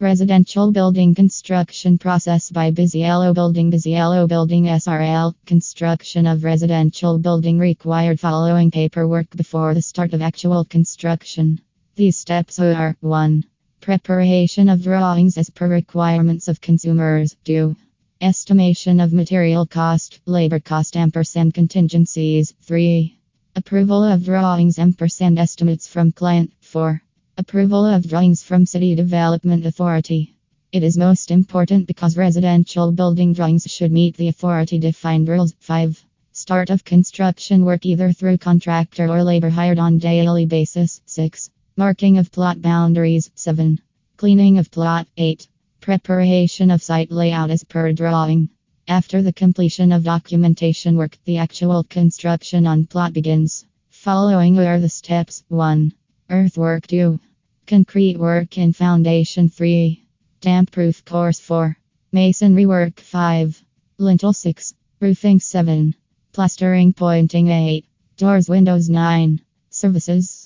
Residential building construction process by Busy Yellow Building Busy Yellow Building SRL Construction of residential building required following paperwork before the start of actual construction. These steps are 1. Preparation of drawings as per requirements of consumers. 2. Estimation of material cost, labor cost ampersand contingencies. 3. Approval of drawings ampersand estimates from client. 4. Approval of drawings from City Development Authority. It is most important because residential building drawings should meet the authority defined rules. 5. Start of construction work either through contractor or labor hired on daily basis. 6. Marking of plot boundaries. 7. Cleaning of plot. 8. Preparation of site layout as per drawing. After the completion of documentation work, the actual construction on plot begins. Following are the steps 1. Earthwork 2. Concrete work in foundation 3. Damp proof course 4. Masonry work 5. Lintel 6. Roofing 7. Plastering pointing 8. Doors windows 9. Services